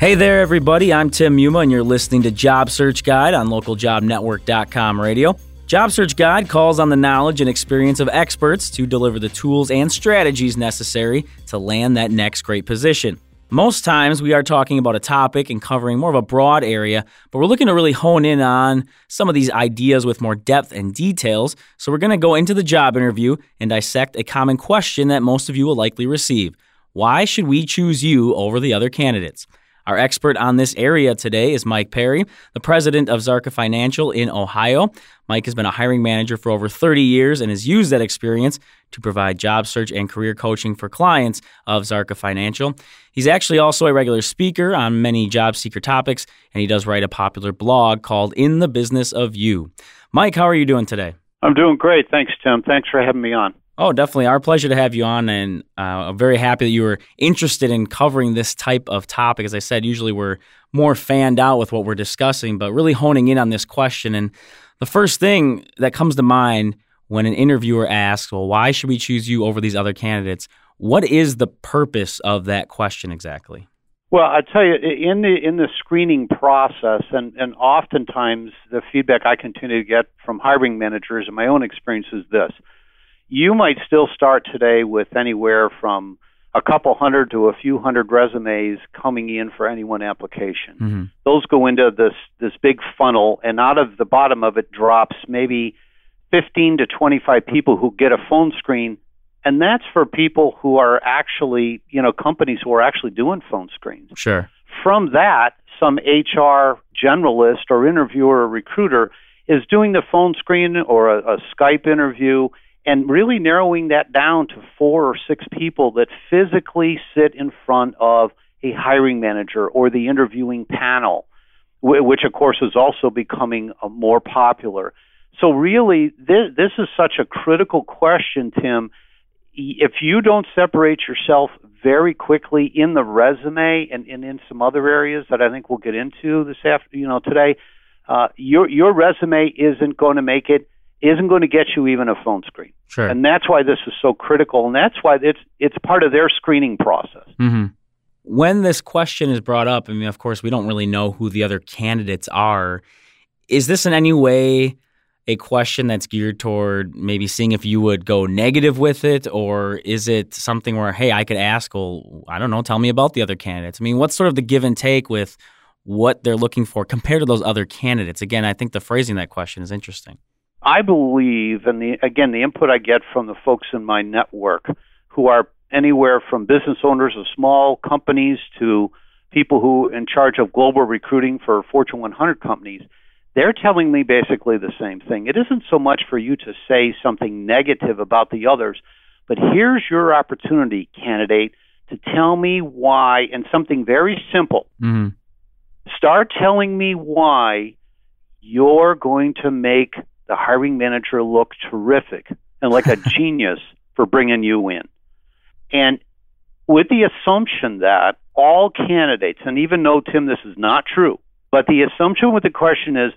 Hey there, everybody. I'm Tim Muma, and you're listening to Job Search Guide on localjobnetwork.com radio. Job Search Guide calls on the knowledge and experience of experts to deliver the tools and strategies necessary to land that next great position. Most times we are talking about a topic and covering more of a broad area, but we're looking to really hone in on some of these ideas with more depth and details. So we're going to go into the job interview and dissect a common question that most of you will likely receive. Why should we choose you over the other candidates? Our expert on this area today is Mike Perry, the president of Zarka Financial in Ohio. Mike has been a hiring manager for over 30 years and has used that experience to provide job search and career coaching for clients of Zarka Financial. He's actually also a regular speaker on many job seeker topics, and he does write a popular blog called In the Business of You. Mike, how are you doing today? I'm doing great. Thanks, Tim. Thanks for having me on. Oh, definitely. Our pleasure to have you on, and uh, I'm very happy that you were interested in covering this type of topic. As I said, usually we're more fanned out with what we're discussing, but really honing in on this question. And the first thing that comes to mind when an interviewer asks, Well, why should we choose you over these other candidates? What is the purpose of that question exactly? Well, I tell you, in the in the screening process, and and oftentimes the feedback I continue to get from hiring managers, and my own experience is this: you might still start today with anywhere from a couple hundred to a few hundred resumes coming in for any one application. Mm-hmm. Those go into this this big funnel, and out of the bottom of it drops maybe 15 to 25 people who get a phone screen, and that's for people who are actually, you know, companies who are actually doing phone screens. Sure. From that, some HR generalist or interviewer or recruiter is doing the phone screen or a, a Skype interview and really narrowing that down to four or six people that physically sit in front of a hiring manager or the interviewing panel, which of course is also becoming uh, more popular. So, really, this, this is such a critical question, Tim. If you don't separate yourself very quickly in the resume and, and in some other areas that I think we'll get into this after, you know, today, uh, your your resume isn't going to make it isn't going to get you even a phone screen. Sure. And that's why this is so critical, and that's why it's it's part of their screening process. Mm-hmm. When this question is brought up, I mean, of course, we don't really know who the other candidates are. Is this in any way a question that's geared toward maybe seeing if you would go negative with it, or is it something where, hey, I could ask, well, I don't know, tell me about the other candidates? I mean, what's sort of the give and take with what they're looking for compared to those other candidates? Again, I think the phrasing that question is interesting. I believe, and the, again, the input I get from the folks in my network who are anywhere from business owners of small companies to people who are in charge of global recruiting for Fortune 100 companies, they're telling me basically the same thing. It isn't so much for you to say something negative about the others, but here's your opportunity, candidate, to tell me why, and something very simple. Mm-hmm. Start telling me why you're going to make the hiring manager looked terrific and like a genius for bringing you in. And with the assumption that all candidates, and even though, Tim, this is not true, but the assumption with the question is,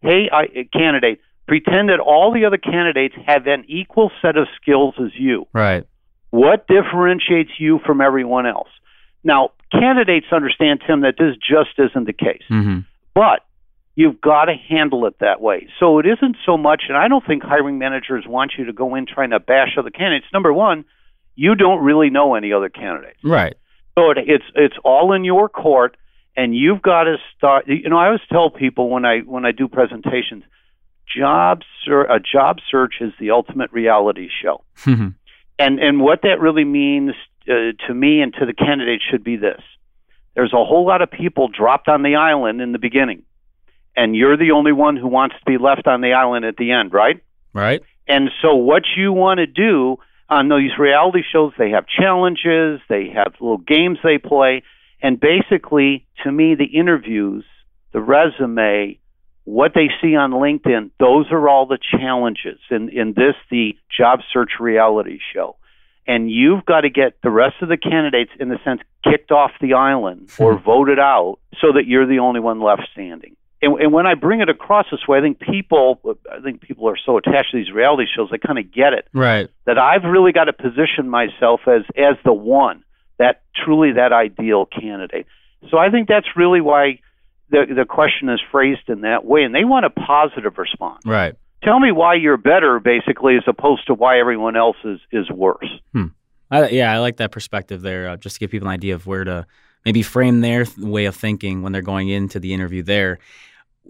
hey, I, candidate, pretend that all the other candidates have an equal set of skills as you. Right. What differentiates you from everyone else? Now, candidates understand, Tim, that this just isn't the case. Mm-hmm. But You've got to handle it that way. So it isn't so much, and I don't think hiring managers want you to go in trying to bash other candidates. Number one, you don't really know any other candidates. Right. So it, it's it's all in your court, and you've got to start. You know, I always tell people when I when I do presentations, job ser- a job search is the ultimate reality show, and and what that really means uh, to me and to the candidate should be this: there's a whole lot of people dropped on the island in the beginning and you're the only one who wants to be left on the island at the end, right? Right. And so what you want to do on these reality shows, they have challenges, they have little games they play, and basically, to me, the interviews, the resume, what they see on LinkedIn, those are all the challenges in, in this, the job search reality show. And you've got to get the rest of the candidates, in the sense, kicked off the island or hmm. voted out so that you're the only one left standing and, and when I bring it across this way, I think people, I think people are so attached to these reality shows, they kind of get it. Right. That I've really got to position myself as as the one, that truly that ideal candidate. So I think that's really why the the question is phrased in that way, and they want a positive response. Right. Tell me why you're better, basically, as opposed to why everyone else is is worse. Hmm. I, yeah, I like that perspective there. Uh, just to give people an idea of where to maybe frame their th- way of thinking when they're going into the interview there.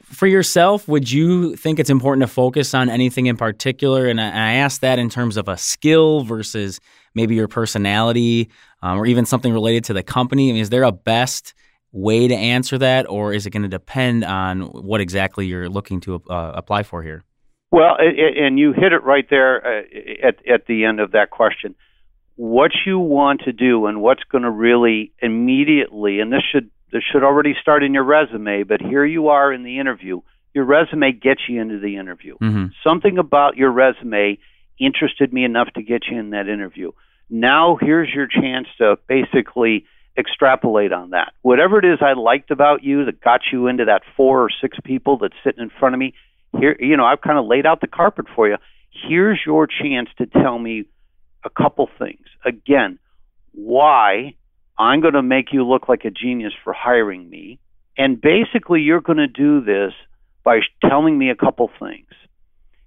For yourself, would you think it's important to focus on anything in particular? And I, I ask that in terms of a skill versus maybe your personality um, or even something related to the company. I mean, is there a best way to answer that, or is it going to depend on what exactly you're looking to uh, apply for here? Well, and you hit it right there uh, at at the end of that question. What you want to do and what's going to really immediately, and this should this should already start in your resume, but here you are in the interview. Your resume gets you into the interview. Mm-hmm. Something about your resume interested me enough to get you in that interview. Now here's your chance to basically extrapolate on that. Whatever it is I liked about you that got you into that four or six people that's sitting in front of me, here you know, I've kind of laid out the carpet for you. Here's your chance to tell me a couple things. Again, why I'm going to make you look like a genius for hiring me. And basically you're going to do this by telling me a couple things.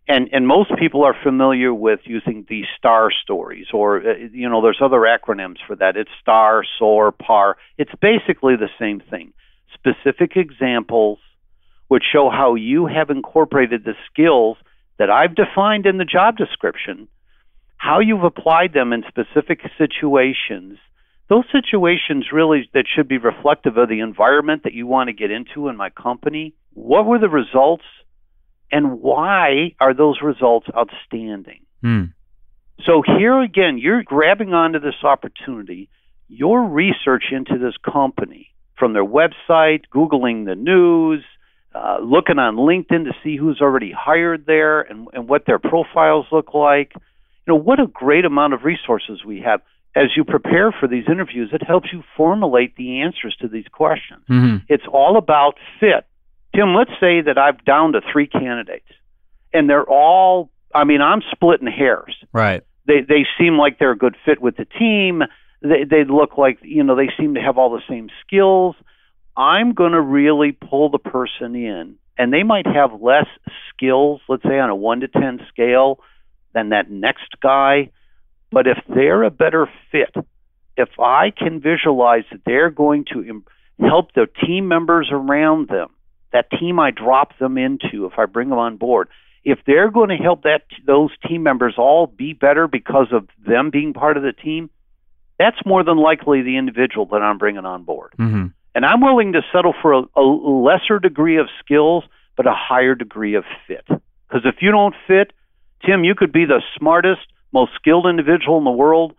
And and most people are familiar with using the star stories or uh, you know there's other acronyms for that. It's star soar par. It's basically the same thing. Specific examples which show how you have incorporated the skills that I've defined in the job description how you've applied them in specific situations those situations really that should be reflective of the environment that you want to get into in my company what were the results and why are those results outstanding? Hmm. So here again, you're grabbing onto this opportunity. Your research into this company from their website, Googling the news, uh, looking on LinkedIn to see who's already hired there and, and what their profiles look like. You know, what a great amount of resources we have. As you prepare for these interviews, it helps you formulate the answers to these questions. Mm-hmm. It's all about fit. Tim, let's say that I've down to three candidates, and they're all. I mean, I'm splitting hairs. Right. They they seem like they're a good fit with the team. They they look like you know they seem to have all the same skills. I'm going to really pull the person in, and they might have less skills. Let's say on a one to ten scale than that next guy. But if they're a better fit, if I can visualize that they're going to help the team members around them that team I drop them into, if I bring them on board, if they're going to help that those team members all be better because of them being part of the team, that's more than likely the individual that I'm bringing on board. Mm-hmm. And I'm willing to settle for a, a lesser degree of skills, but a higher degree of fit. Because if you don't fit, Tim, you could be the smartest, most skilled individual in the world,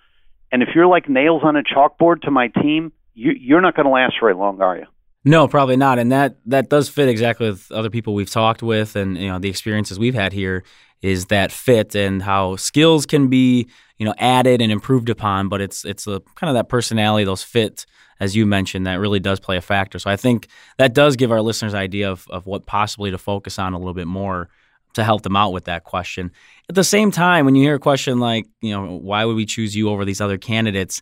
and if you're like nails on a chalkboard to my team, you, you're not going to last very long, are you? No, probably not. And that that does fit exactly with other people we've talked with and you know the experiences we've had here is that fit and how skills can be, you know, added and improved upon, but it's it's a kind of that personality, those fit as you mentioned that really does play a factor. So I think that does give our listeners an idea of of what possibly to focus on a little bit more to help them out with that question. At the same time, when you hear a question like, you know, why would we choose you over these other candidates?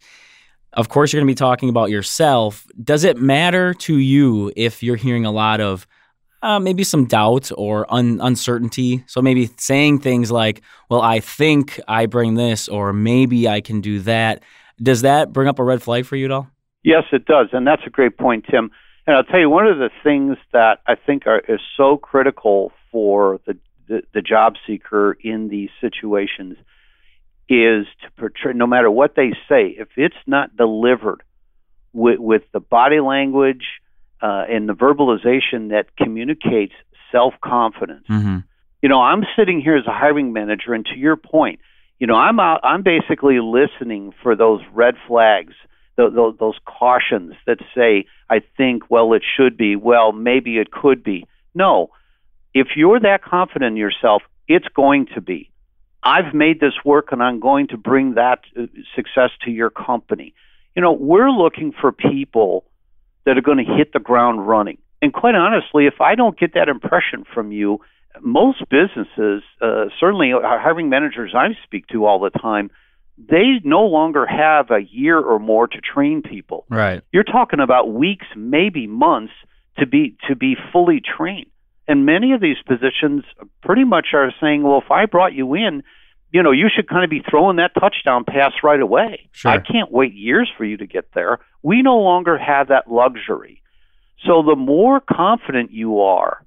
Of course, you're going to be talking about yourself. Does it matter to you if you're hearing a lot of uh, maybe some doubt or un- uncertainty? So maybe saying things like, well, I think I bring this, or maybe I can do that. Does that bring up a red flag for you at all? Yes, it does. And that's a great point, Tim. And I'll tell you, one of the things that I think are, is so critical for the, the, the job seeker in these situations is to portray, no matter what they say, if it's not delivered with, with the body language uh, and the verbalization that communicates self confidence. Mm-hmm. You know, I'm sitting here as a hiring manager, and to your point, you know, I'm out, I'm basically listening for those red flags, those, those cautions that say, I think, well, it should be, well, maybe it could be. No, if you're that confident in yourself, it's going to be. I've made this work and I'm going to bring that uh, success to your company. You know, we're looking for people that are going to hit the ground running. And quite honestly, if I don't get that impression from you, most businesses, uh, certainly hiring managers I speak to all the time, they no longer have a year or more to train people. Right. You're talking about weeks, maybe months to be to be fully trained. And many of these positions pretty much are saying, well, if I brought you in, you know, you should kind of be throwing that touchdown pass right away. Sure. I can't wait years for you to get there. We no longer have that luxury. So the more confident you are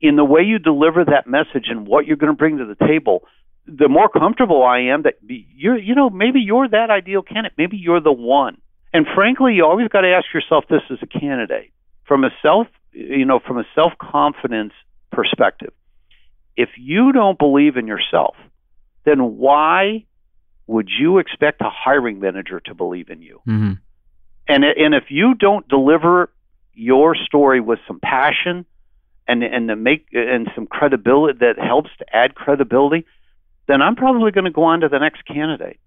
in the way you deliver that message and what you're going to bring to the table, the more comfortable I am that you're, you know, maybe you're that ideal candidate. Maybe you're the one. And frankly, you always got to ask yourself this as a candidate from a self, you know, from a self confidence perspective. If you don't believe in yourself, then why would you expect a hiring manager to believe in you? Mm-hmm. And and if you don't deliver your story with some passion and and to make and some credibility that helps to add credibility, then I'm probably going to go on to the next candidate.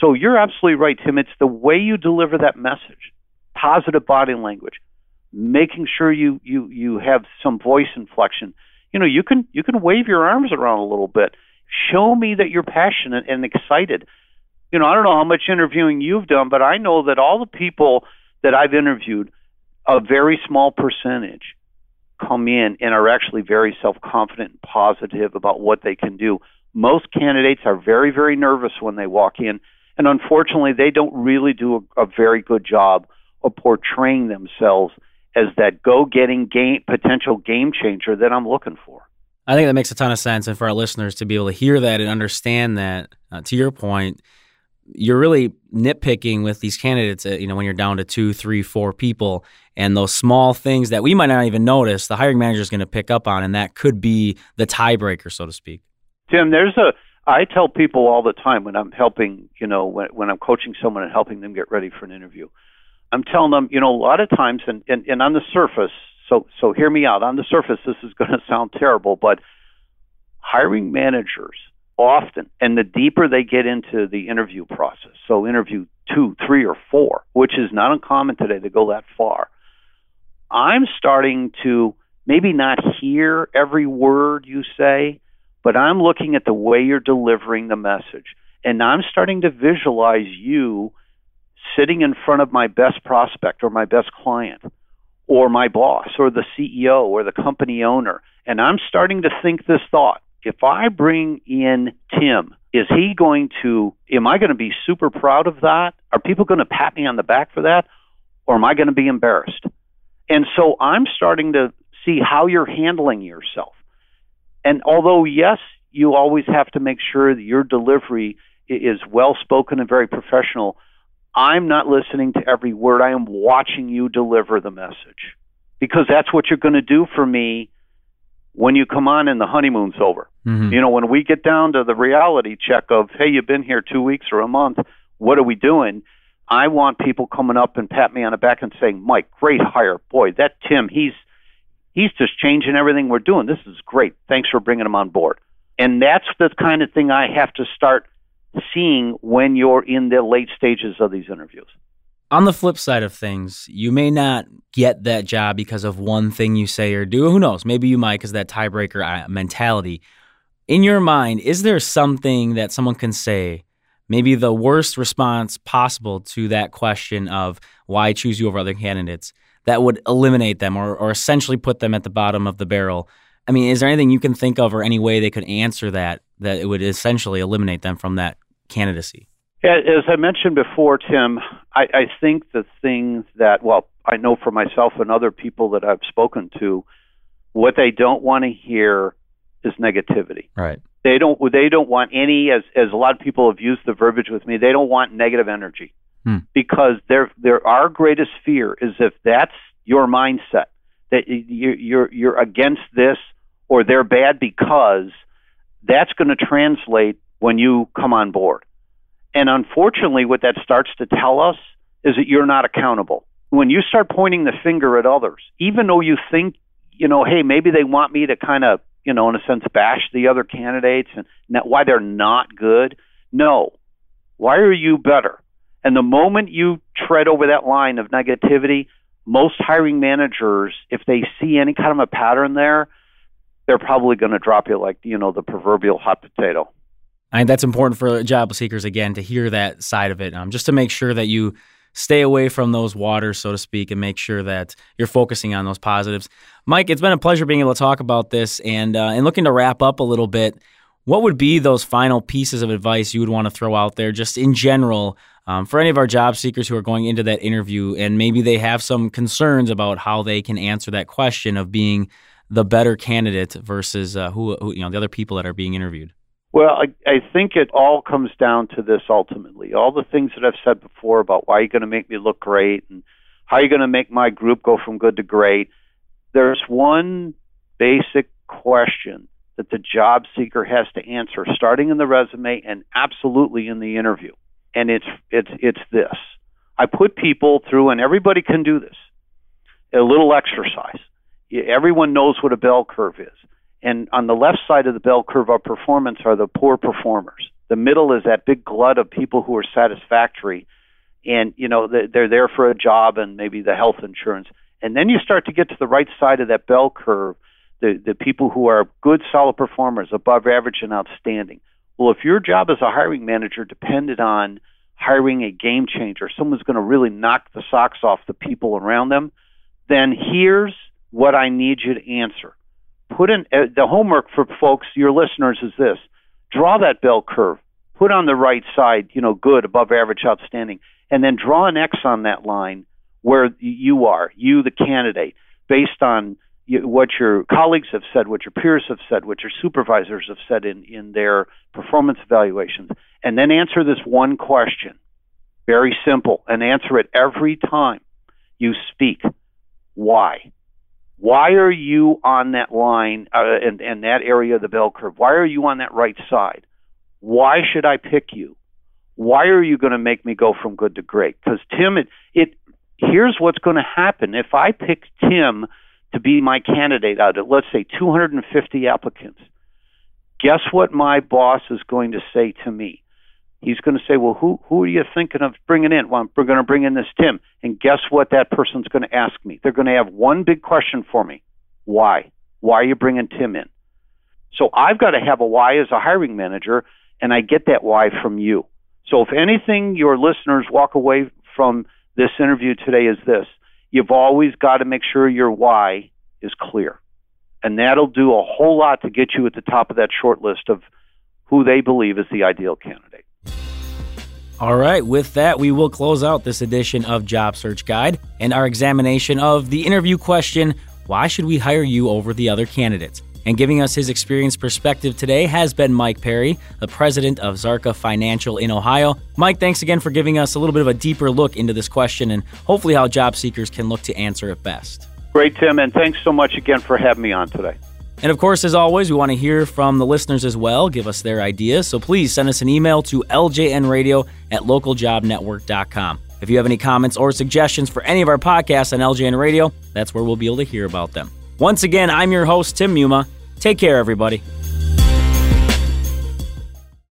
So you're absolutely right, Tim. It's the way you deliver that message, positive body language, making sure you you you have some voice inflection. You know, you can you can wave your arms around a little bit. Show me that you're passionate and excited. You know, I don't know how much interviewing you've done, but I know that all the people that I've interviewed, a very small percentage come in and are actually very self-confident and positive about what they can do. Most candidates are very very nervous when they walk in, and unfortunately, they don't really do a, a very good job of portraying themselves as that go-getting game potential game changer that I'm looking for. I think that makes a ton of sense, and for our listeners to be able to hear that and understand that, uh, to your point, you're really nitpicking with these candidates. Uh, you know, when you're down to two, three, four people, and those small things that we might not even notice, the hiring manager is going to pick up on, and that could be the tiebreaker, so to speak. Tim, there's a. I tell people all the time when I'm helping, you know, when when I'm coaching someone and helping them get ready for an interview I'm telling them, you know, a lot of times, and, and, and on the surface, so so hear me out. On the surface, this is going to sound terrible, but hiring managers often, and the deeper they get into the interview process, so interview two, three, or four, which is not uncommon today to go that far. I'm starting to maybe not hear every word you say, but I'm looking at the way you're delivering the message, and I'm starting to visualize you sitting in front of my best prospect or my best client or my boss or the CEO or the company owner, and I'm starting to think this thought if I bring in Tim, is he going to, am I going to be super proud of that? Are people going to pat me on the back for that? Or am I going to be embarrassed? And so I'm starting to see how you're handling yourself. And although, yes, you always have to make sure that your delivery is well spoken and very professional, I'm not listening to every word. I am watching you deliver the message because that's what you're going to do for me when you come on and the honeymoon's over. Mm-hmm. You know, when we get down to the reality check of, hey, you've been here two weeks or a month, what are we doing? I want people coming up and pat me on the back and saying, Mike, great hire. Boy, that Tim, he's he's just changing everything we're doing. This is great. Thanks for bringing him on board. And that's the kind of thing I have to start seeing when you're in the late stages of these interviews. On the flip side of things, you may not get that job because of one thing you say or do. Who knows? Maybe you might because that tiebreaker uh, mentality. In your mind, is there something that someone can say, maybe the worst response possible to that question of why choose you over other candidates, that would eliminate them or, or essentially put them at the bottom of the barrel? I mean, is there anything you can think of or any way they could answer that that it would essentially eliminate them from that candidacy? As I mentioned before, Tim, I, I think the things that, well, I know for myself and other people that I've spoken to, what they don't want to hear is negativity. Right. They don't. They don't want any. As as a lot of people have used the verbiage with me, they don't want negative energy hmm. because their their our greatest fear is if that's your mindset that you're you're, you're against this or they're bad because that's going to translate when you come on board. And unfortunately, what that starts to tell us is that you're not accountable. When you start pointing the finger at others, even though you think, you know, hey, maybe they want me to kind of, you know, in a sense, bash the other candidates and why they're not good. No. Why are you better? And the moment you tread over that line of negativity, most hiring managers, if they see any kind of a pattern there, they're probably going to drop you like, you know, the proverbial hot potato. I think that's important for job seekers again to hear that side of it, um, just to make sure that you stay away from those waters, so to speak, and make sure that you're focusing on those positives. Mike, it's been a pleasure being able to talk about this, and uh, and looking to wrap up a little bit. What would be those final pieces of advice you would want to throw out there, just in general, um, for any of our job seekers who are going into that interview and maybe they have some concerns about how they can answer that question of being the better candidate versus uh, who, who, you know, the other people that are being interviewed? Well, I, I think it all comes down to this ultimately. All the things that I've said before about why you're going to make me look great and how you're going to make my group go from good to great. There's one basic question that the job seeker has to answer, starting in the resume and absolutely in the interview. And it's it's it's this. I put people through, and everybody can do this. A little exercise. Everyone knows what a bell curve is. And on the left side of the bell curve of performance are the poor performers. The middle is that big glut of people who are satisfactory and you know they're there for a job and maybe the health insurance. And then you start to get to the right side of that bell curve, the the people who are good solid performers, above average and outstanding. Well, if your job as a hiring manager depended on hiring a game changer, someone's going to really knock the socks off the people around them, then here's what I need you to answer put in uh, the homework for folks, your listeners, is this: draw that bell curve, put on the right side, you know, good, above average, outstanding, and then draw an X on that line where you are, you the candidate, based on what your colleagues have said, what your peers have said, what your supervisors have said in, in their performance evaluations, and then answer this one question. Very simple, and answer it every time you speak. Why? Why are you on that line uh, and, and that area of the bell curve? Why are you on that right side? Why should I pick you? Why are you going to make me go from good to great? Because Tim, it, it here's what's going to happen. If I pick Tim to be my candidate out of let's say 250 applicants, guess what my boss is going to say to me? He's going to say, "Well, who who are you thinking of bringing in?" Well, we're going to bring in this Tim, and guess what? That person's going to ask me. They're going to have one big question for me: Why? Why are you bringing Tim in? So I've got to have a why as a hiring manager, and I get that why from you. So if anything, your listeners walk away from this interview today is this: you've always got to make sure your why is clear, and that'll do a whole lot to get you at the top of that short list of who they believe is the ideal candidate. All right, with that, we will close out this edition of Job Search Guide and our examination of the interview question Why should we hire you over the other candidates? And giving us his experience perspective today has been Mike Perry, the president of Zarka Financial in Ohio. Mike, thanks again for giving us a little bit of a deeper look into this question and hopefully how job seekers can look to answer it best. Great, Tim, and thanks so much again for having me on today. And of course, as always, we want to hear from the listeners as well. Give us their ideas. So please send us an email to ljnradio at localjobnetwork.com. If you have any comments or suggestions for any of our podcasts on LJN Radio, that's where we'll be able to hear about them. Once again, I'm your host, Tim Muma. Take care, everybody.